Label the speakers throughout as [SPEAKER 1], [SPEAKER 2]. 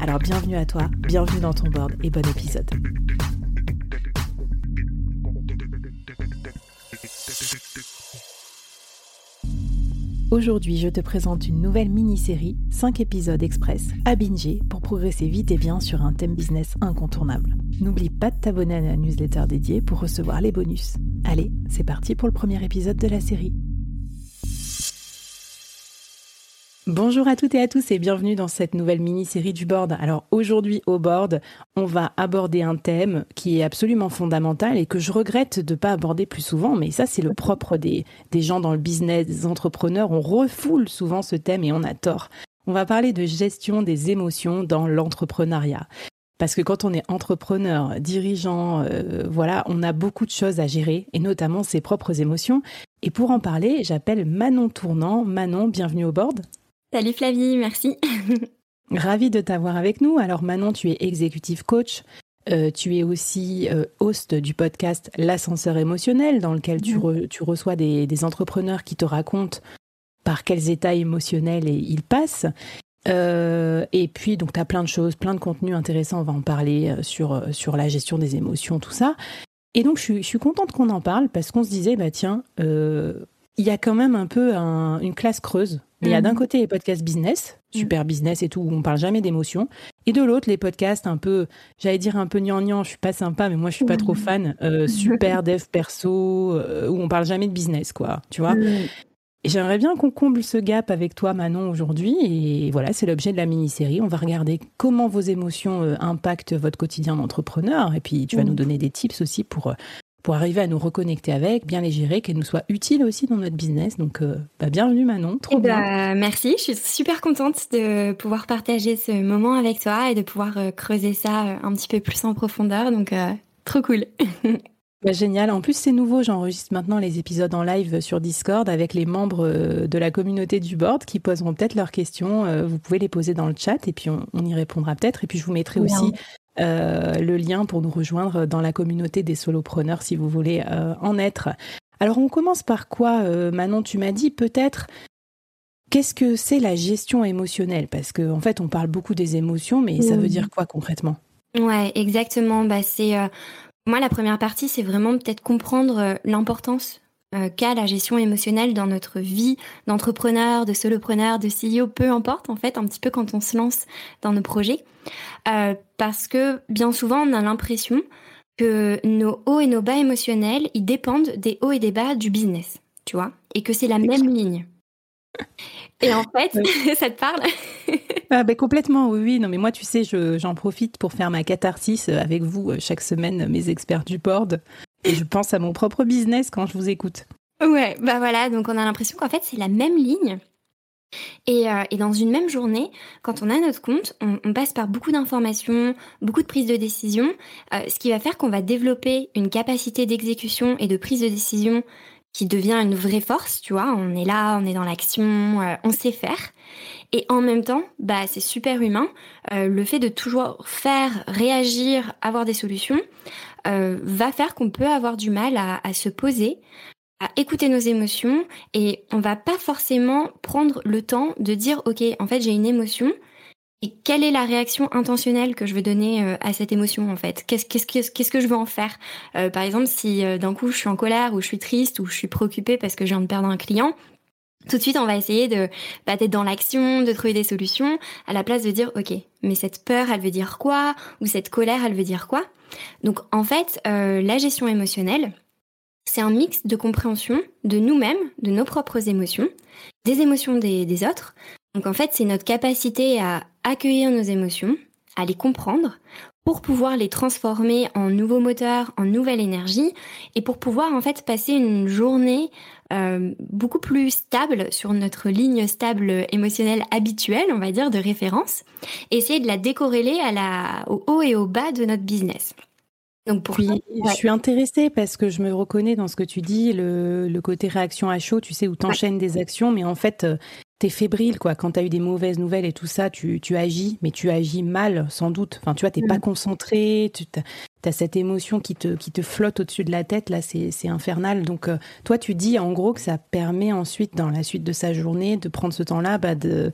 [SPEAKER 1] Alors bienvenue à toi, bienvenue dans ton board et bon épisode. Aujourd'hui, je te présente une nouvelle mini-série, 5 épisodes express à binger pour progresser vite et bien sur un thème business incontournable. N'oublie pas de t'abonner à la newsletter dédiée pour recevoir les bonus. Allez, c'est parti pour le premier épisode de la série. Bonjour à toutes et à tous et bienvenue dans cette nouvelle mini-série du board. Alors aujourd'hui au board, on va aborder un thème qui est absolument fondamental et que je regrette de ne pas aborder plus souvent, mais ça c'est le propre des, des gens dans le business, des entrepreneurs. On refoule souvent ce thème et on a tort. On va parler de gestion des émotions dans l'entrepreneuriat. Parce que quand on est entrepreneur, dirigeant, euh, voilà, on a beaucoup de choses à gérer, et notamment ses propres émotions. Et pour en parler, j'appelle Manon Tournant. Manon, bienvenue au board.
[SPEAKER 2] Salut Flavie, merci.
[SPEAKER 1] Ravi de t'avoir avec nous. Alors Manon, tu es executive coach. Euh, tu es aussi euh, host du podcast L'ascenseur émotionnel, dans lequel tu, reçois des, entrepreneurs qui te racontent par quels états émotionnels ils passent. Euh, et puis, donc, tu as plein de choses, plein de contenus intéressants. On va en parler sur, sur la gestion des émotions, tout ça. Et donc, je, suis contente qu'on en parle parce qu'on se disait, bah tiens, il y a quand même un peu une classe creuse il y a d'un mhm. côté les podcasts business, super business et tout, où on parle jamais d'émotion. Et de l'autre, les podcasts un peu, j'allais dire un peu gnangnan, je suis pas sympa, mais moi je suis pas trop fan, euh, super dev perso, euh, où on parle jamais de business, quoi, tu vois. Et j'aimerais bien qu'on comble ce gap avec toi, Manon, aujourd'hui. Et voilà, c'est l'objet de la mini-série. On va regarder comment vos émotions euh, impactent votre quotidien d'entrepreneur. Et puis, tu vas nous donner des tips aussi pour pour arriver à nous reconnecter avec, bien les gérer, qu'elles nous soient utiles aussi dans notre business. Donc, euh, bah, bienvenue Manon, trop eh bien.
[SPEAKER 2] Bah, merci, je suis super contente de pouvoir partager ce moment avec toi et de pouvoir euh, creuser ça euh, un petit peu plus en profondeur. Donc, trop cool.
[SPEAKER 1] Bah, génial. En plus, c'est nouveau. J'enregistre maintenant les épisodes en live sur Discord avec les membres de la communauté du board qui poseront peut-être leurs questions. Vous pouvez les poser dans le chat et puis on, y répondra peut-être. Et puis je vous mettrai aussi euh, le lien pour nous rejoindre dans la communauté des solopreneurs si vous voulez euh, en être. Alors on commence par quoi, euh, Manon? Tu m'as dit peut-être qu'est-ce que c'est la gestion émotionnelle? Parce qu'en en fait on parle beaucoup des émotions, mais ça veut dire quoi concrètement?
[SPEAKER 2] Ouais, exactement. Bah c'est moi la première partie, c'est vraiment peut-être comprendre l'importance euh, la gestion émotionnelle dans notre vie d'entrepreneur, de solopreneur, de CEO, peu importe en fait, un petit peu quand on se lance dans nos projets. Euh, parce que bien souvent, on a l'impression que nos hauts et nos bas émotionnels, ils dépendent des hauts et des bas du business, tu vois, et que c'est la même ligne. Et en fait, ça te parle?
[SPEAKER 1] Ah ben complètement, oui, oui. Non, mais moi, tu sais, j'en profite pour faire ma catharsis avec vous euh, chaque semaine, mes experts du board. Et je pense à mon propre business quand je vous écoute.
[SPEAKER 2] Ouais, bah voilà, donc on a l'impression qu'en fait c'est la même ligne. Et, euh, et, dans une même journée, quand on a notre compte, on, passe par beaucoup d'informations, beaucoup de prises de décision, euh, ce qui va faire qu'on va développer une capacité d'exécution et de prise de décision qui devient une vraie force, tu vois. On est là, on est dans l'action, euh, on sait faire. Et en même temps, bah c'est super humain. le fait de toujours faire, réagir, avoir des solutions, euh, va faire qu'on peut avoir du mal à, se poser, à écouter nos émotions et on va pas forcément prendre le temps de dire ok en fait j'ai une émotion et quelle est la réaction intentionnelle que je veux donner euh, à cette émotion en fait? Qu'est-ce que je veux en faire? Euh, Par exemple si d'un coup je suis en colère ou je suis triste ou je suis préoccupée parce que je viens de perdre un client, Tout de suite, on va essayer de bah, d'être dans l'action, de trouver des solutions, à la place de dire ok, mais cette peur, elle veut dire quoi? Ou cette colère, elle veut dire quoi? Donc en fait, euh, la gestion émotionnelle, c'est un mix de compréhension de nous-mêmes, de nos propres émotions, des émotions des, des autres. Donc en fait, c'est notre capacité à accueillir nos émotions, à les comprendre, pour pouvoir les transformer en nouveaux moteurs, en nouvelle énergie, et pour pouvoir en fait passer une journée euh, beaucoup plus stable sur notre ligne stable émotionnelle habituelle, on va dire, de référence, et essayer de la décorréler à la, au haut et au bas de notre business.
[SPEAKER 1] Donc pour Puis, je suis intéressée parce que je me reconnais dans ce que tu dis, le, le côté réaction à chaud, tu sais, où tu enchaînes des actions, mais en fait, euh, t'es fébrile, quoi. Quand t'as eu des mauvaises nouvelles et tout ça, tu, tu agis, mais tu agis mal, sans doute. Enfin, tu vois, t'es pas mm. concentré, tu as cette émotion qui te, qui te flotte au-dessus de la tête, là, c'est infernal. Donc, euh, toi, tu dis, en gros, que ça permet ensuite, dans la suite de sa journée, de prendre ce temps-là, bah, de,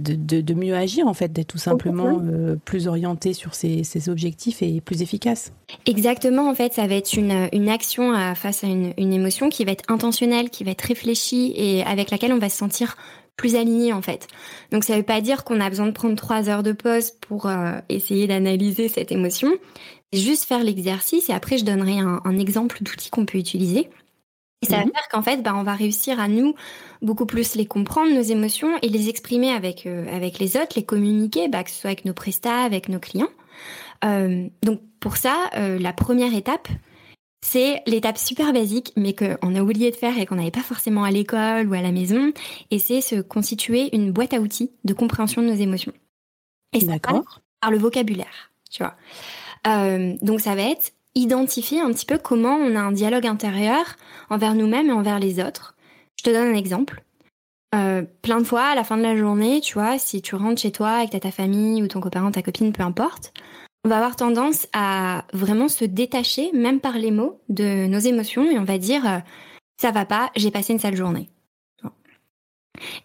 [SPEAKER 1] de, de, mieux agir, en fait, d'être tout simplement euh, plus orienté sur ses, ses, objectifs et plus efficace.
[SPEAKER 2] Exactement, en fait, ça va être une, une action à, face à une, une émotion qui va être intentionnelle, qui va être réfléchie et avec laquelle on va se sentir plus aligné en fait. Donc ça veut pas dire qu'on a besoin de prendre trois heures de pause pour euh, essayer d'analyser cette émotion. C'est juste faire l'exercice et après je donnerai un, exemple d'outil qu'on peut utiliser. Et ça va mhm. faire qu'en fait, bah, on va réussir à nous beaucoup plus les comprendre, nos émotions, et les exprimer avec, euh, avec les autres, les communiquer, bah, que ce soit avec nos prestats, avec nos clients. Euh, donc pour ça, la première étape, c'est l'étape super basique, mais qu'on a oublié de faire et qu'on n'avait pas forcément à l'école ou à la maison, et c'est se constituer une boîte à outils de compréhension de nos émotions. Et ça par le vocabulaire, tu vois. Euh, donc ça va être identifier un petit peu comment on a un dialogue intérieur envers nous-mêmes et envers les autres. Je te donne un exemple. Euh, plein de fois, à la fin de la journée, tu vois, si tu rentres chez toi t'as ta famille ou ton copain, ta copine, peu importe, on va avoir tendance à vraiment se détacher, même par les mots, de nos émotions et on va dire euh, ça va pas, j'ai passé une sale journée.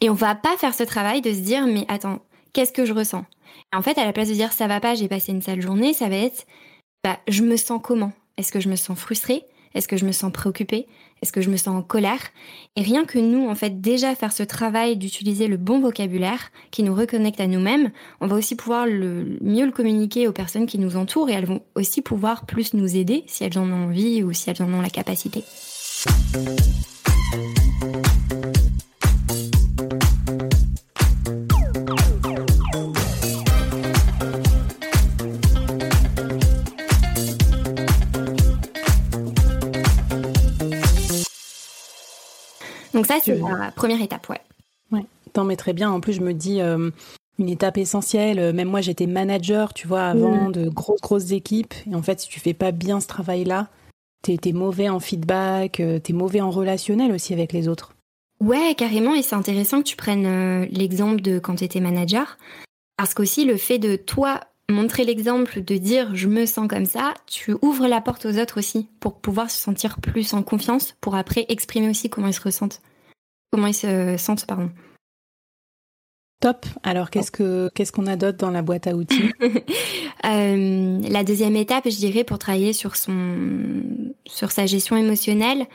[SPEAKER 2] Et on va pas faire ce travail de se dire mais attends, qu'est-ce que je ressens? En fait, à la place de dire ça va pas, j'ai passé une sale journée, ça va être bah je me sens comment? Est-ce que je me sens frustrée? Est-ce que je me sens préoccupée? Est-ce que je me sens en colère? Et rien que nous, en fait, déjà faire ce travail d'utiliser le bon vocabulaire qui nous reconnecte à nous-mêmes, on va aussi pouvoir le, mieux le communiquer aux personnes qui nous entourent et elles vont aussi pouvoir plus nous aider si elles en ont envie ou si elles en ont la capacité. Donc ça, c'est la première étape, ouais.
[SPEAKER 1] Ouais, t'en mets très bien. En plus, je me dis, euh, une étape essentielle, euh, même moi, j'étais manager, tu vois, avant, mm. de grosses, grosses équipes. Et en fait, si tu fais pas bien ce travail-là, t'es es mauvais en feedback, euh, t'es mauvais en relationnel aussi avec les autres.
[SPEAKER 2] Ouais, carrément. Et c'est intéressant que tu prennes l'exemple de quand tu étais manager. Parce qu'aussi, le fait de toi montrer l'exemple, de dire je me sens comme ça, tu ouvres la porte aux autres aussi pour pouvoir se sentir plus en confiance, pour après exprimer aussi comment ils se ressentent. Comment ils se sentent, pardon.
[SPEAKER 1] Top. Alors qu'est-ce que qu'est-ce qu'on a d'autre dans la boîte à outils?
[SPEAKER 2] Euh, La deuxième étape, je dirais, pour travailler sur son sur sa gestion émotionnelle,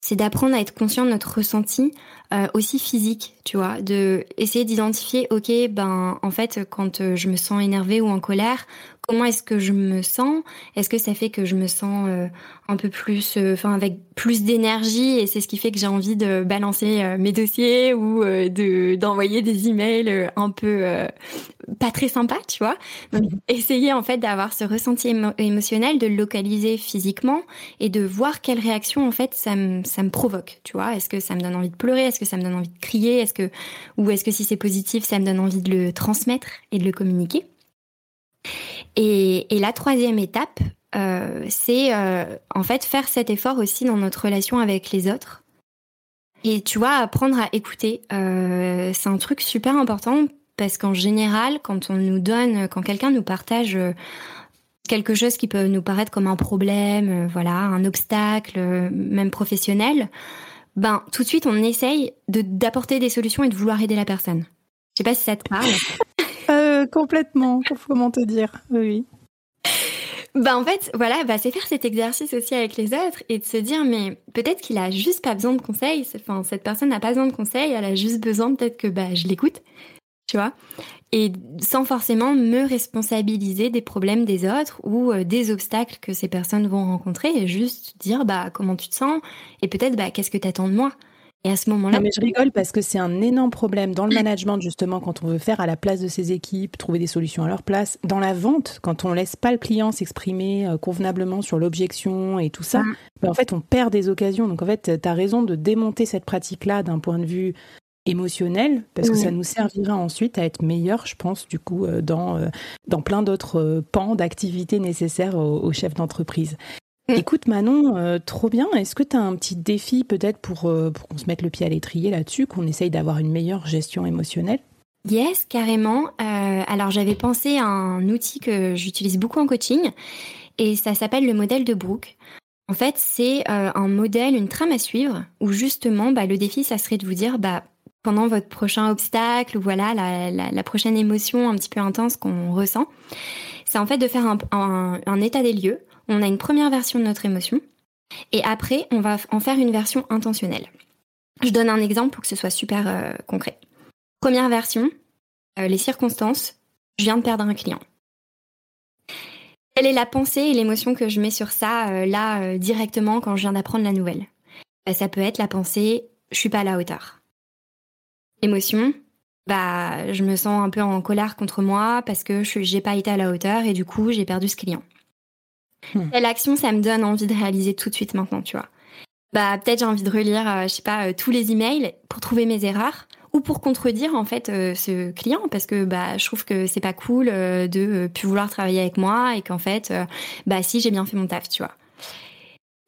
[SPEAKER 2] c'est d'apprendre à être conscient de notre ressenti euh, aussi physique, tu vois, de essayer d'identifier, ok, ben en fait quand euh, je me sens énervée ou en colère, comment est-ce que je me sens? Est-ce que ça fait que je me sens euh, un peu plus, euh, enfin avec plus d'énergie et c'est ce qui fait que j'ai envie de balancer euh, mes dossiers ou de d'envoyer des emails un peu pas très sympas, tu vois? Donc, essayer en fait d'avoir ce ressenti émotionnel, de le localiser physiquement et de voir quelle réaction en fait ça me ça me provoque, tu vois? Est-ce que ça me donne envie de pleurer? Est-ce que ça me donne envie de crier? Est-ce que ou est-ce que si c'est positif, ça me donne envie de le transmettre et de le communiquer? Et, la troisième étape, euh, c'est euh, en fait faire cet effort aussi dans notre relation avec les autres. Et tu vois, apprendre à écouter, euh, c'est un truc super important parce qu'en général, quand on nous donne, quand quelqu'un nous partage quelque chose qui peut nous paraître comme un problème, voilà, un obstacle, même professionnel, ben tout de suite on essaye d'apporter des solutions et de vouloir aider la personne. Je sais pas si ça te parle.
[SPEAKER 1] Complètement, comment te dire, oui.
[SPEAKER 2] Bah en fait, voilà, bah c'est faire cet exercice aussi avec les autres et de se dire mais peut-être qu'il a juste pas besoin de conseils. Enfin, cette personne n'a pas besoin de conseils, elle a juste besoin peut-être que bah je l'écoute, tu vois, et sans forcément me responsabiliser des problèmes des autres ou euh, des obstacles que ces personnes vont rencontrer et juste dire bah comment tu te sens et peut-être bah qu'est-ce que t'attends de moi. Et à ce moment-là.
[SPEAKER 1] mais je rigole parce que c'est un énorme problème dans le management, justement, quand on veut faire à la place de ses équipes, trouver des solutions à leur place. Dans la vente, quand on laisse pas le client s'exprimer euh, convenablement sur l'objection et tout ça, ben, en fait, on perd des occasions. Donc, en fait, tu as raison de démonter cette pratique-là d'un point de vue émotionnel, parce que ça nous servira ensuite à être meilleurs, je pense, du coup, euh, dans, euh, dans plein d'autres pans d'activités nécessaires aux chefs d'entreprise. Écoute Manon, euh, trop bien. Est-ce que tu as un petit défi peut-être pour, euh, pour qu'on se mette le pied à l'étrier là-dessus, qu'on essaye d'avoir une meilleure gestion émotionnelle?
[SPEAKER 2] Yes, carrément. Euh, alors j'avais pensé à un outil que j'utilise beaucoup en coaching et ça s'appelle le modèle de Brooke. En fait, c'est un modèle, une trame à suivre où justement bah, le défi, ça serait de vous dire bah, pendant votre prochain obstacle ou voilà la, prochaine émotion un petit peu intense qu'on ressent, c'est en fait de faire un état des lieux on a une première version de notre émotion et après, on va en faire une version intentionnelle. Je donne un exemple pour que ce soit super euh, concret. Première version, euh, les circonstances, je viens de perdre un client. Quelle est la pensée et l'émotion que je mets sur ça euh, là directement quand je viens d'apprendre la nouvelle Ça peut être la pensée je suis pas à la hauteur. Émotion, bah je me sens un peu en colère contre moi parce que je j'ai pas été à la hauteur et du coup j'ai perdu ce client. Hmm. Quelle action ça me donne envie de réaliser tout de suite maintenant, tu vois Bah peut-être j'ai envie de relire, euh, je sais pas, euh, tous les emails pour trouver mes erreurs ou pour contredire en fait euh, ce client parce que bah je trouve que c'est pas cool de plus vouloir travailler avec moi et qu'en fait bah si j'ai bien fait mon taf, tu vois.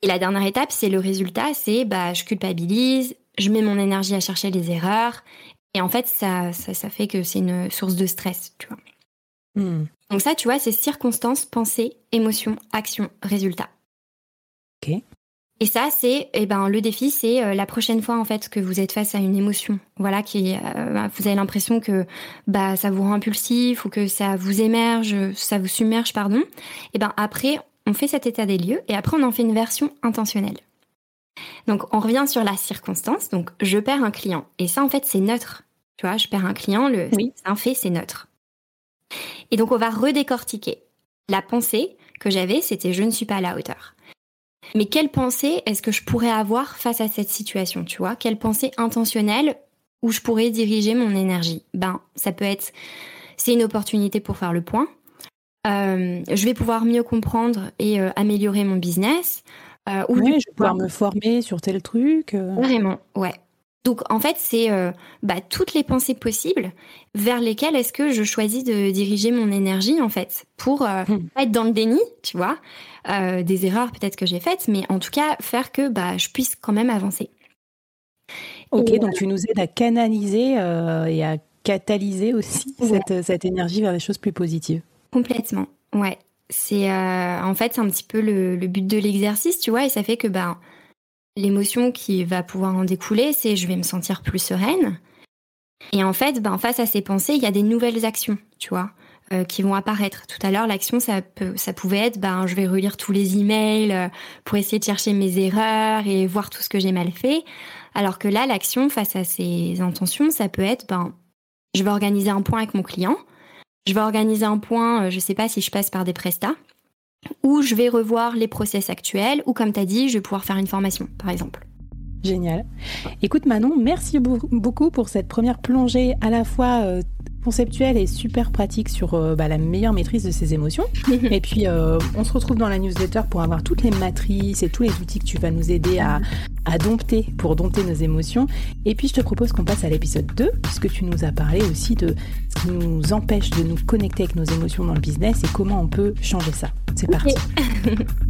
[SPEAKER 2] Et la dernière étape, c'est le résultat, c'est bah je culpabilise, je mets mon énergie à chercher les erreurs et en fait ça ça, ça fait que c'est une source de stress, tu vois. Hmm. Donc ça, tu vois, c'est circonstances, pensée, émotion, action, résultat.
[SPEAKER 1] Ok.
[SPEAKER 2] Et ça, c'est, eh ben, le défi, c'est euh, la prochaine fois en fait que vous êtes face à une émotion, voilà, qui, euh, bah, vous avez l'impression que bah ça vous rend impulsif ou que ça vous émerge, ça vous submerge, pardon. Et eh ben après, on fait cet état des lieux et après on en fait une version intentionnelle. Donc on revient sur la circonstance. Donc je perds un client et ça en fait c'est neutre. Tu vois, je perds un client, le, oui. c'est un fait, c'est neutre. Et donc on va redécortiquer. La pensée que j'avais, c'était je ne suis pas à la hauteur. Mais quelle pensée est-ce que je pourrais avoir face à cette situation, tu vois? Quelle pensée intentionnelle où je pourrais diriger mon énergie? Ben, ça peut être, c'est une opportunité pour faire le point. Euh, je vais pouvoir mieux comprendre et euh, améliorer mon business.
[SPEAKER 1] Euh, ou je vais pouvoir me former sur tel truc.
[SPEAKER 2] Vraiment, ouais. Donc en fait, c'est euh, bah, toutes les pensées possibles vers lesquelles est-ce que je choisis de diriger mon énergie en fait pour euh, hmm. être dans le déni, tu vois, euh, des erreurs peut-être que j'ai faites, mais en tout cas faire que bah, je puisse quand même avancer.
[SPEAKER 1] Ok, donc tu nous aides à canaliser et à catalyser aussi cette, énergie vers des choses plus positives.
[SPEAKER 2] Complètement, ouais. C'est en fait c'est un petit peu le, le but de l'exercice, tu vois, et ça fait que bah L'émotion qui va pouvoir en découler, c'est je vais me sentir plus sereine. Et en fait, ben, face à ces pensées, il y a des nouvelles actions, tu vois, euh, qui vont apparaître. Tout à l'heure, l'action, ça, ça pouvait être, ben, je vais relire tous les emails euh, pour essayer de chercher mes erreurs et voir tout ce que j'ai mal fait. Alors que là, l'action, face à ces intentions, ça peut être, ben, je vais organiser un point avec mon client. Je vais organiser un point, euh, je sais pas si je passe par des prestats ou je vais revoir les process actuels, ou comme tu as dit, je vais pouvoir faire une formation, par exemple.
[SPEAKER 1] Génial. Écoute Manon, merci beaucoup pour cette première plongée à la fois euh, conceptuelle et super pratique sur euh, bah, la meilleure maîtrise de ses émotions. et puis, euh, on se retrouve dans la newsletter pour avoir toutes les matrices et tous les outils que tu vas nous aider à, à dompter, pour dompter nos émotions. Et puis, je te propose qu'on passe à l'épisode 2, puisque tu nous as parlé aussi de ce qui nous empêche de nous connecter avec nos émotions dans le business et comment on peut changer ça. C'est parti.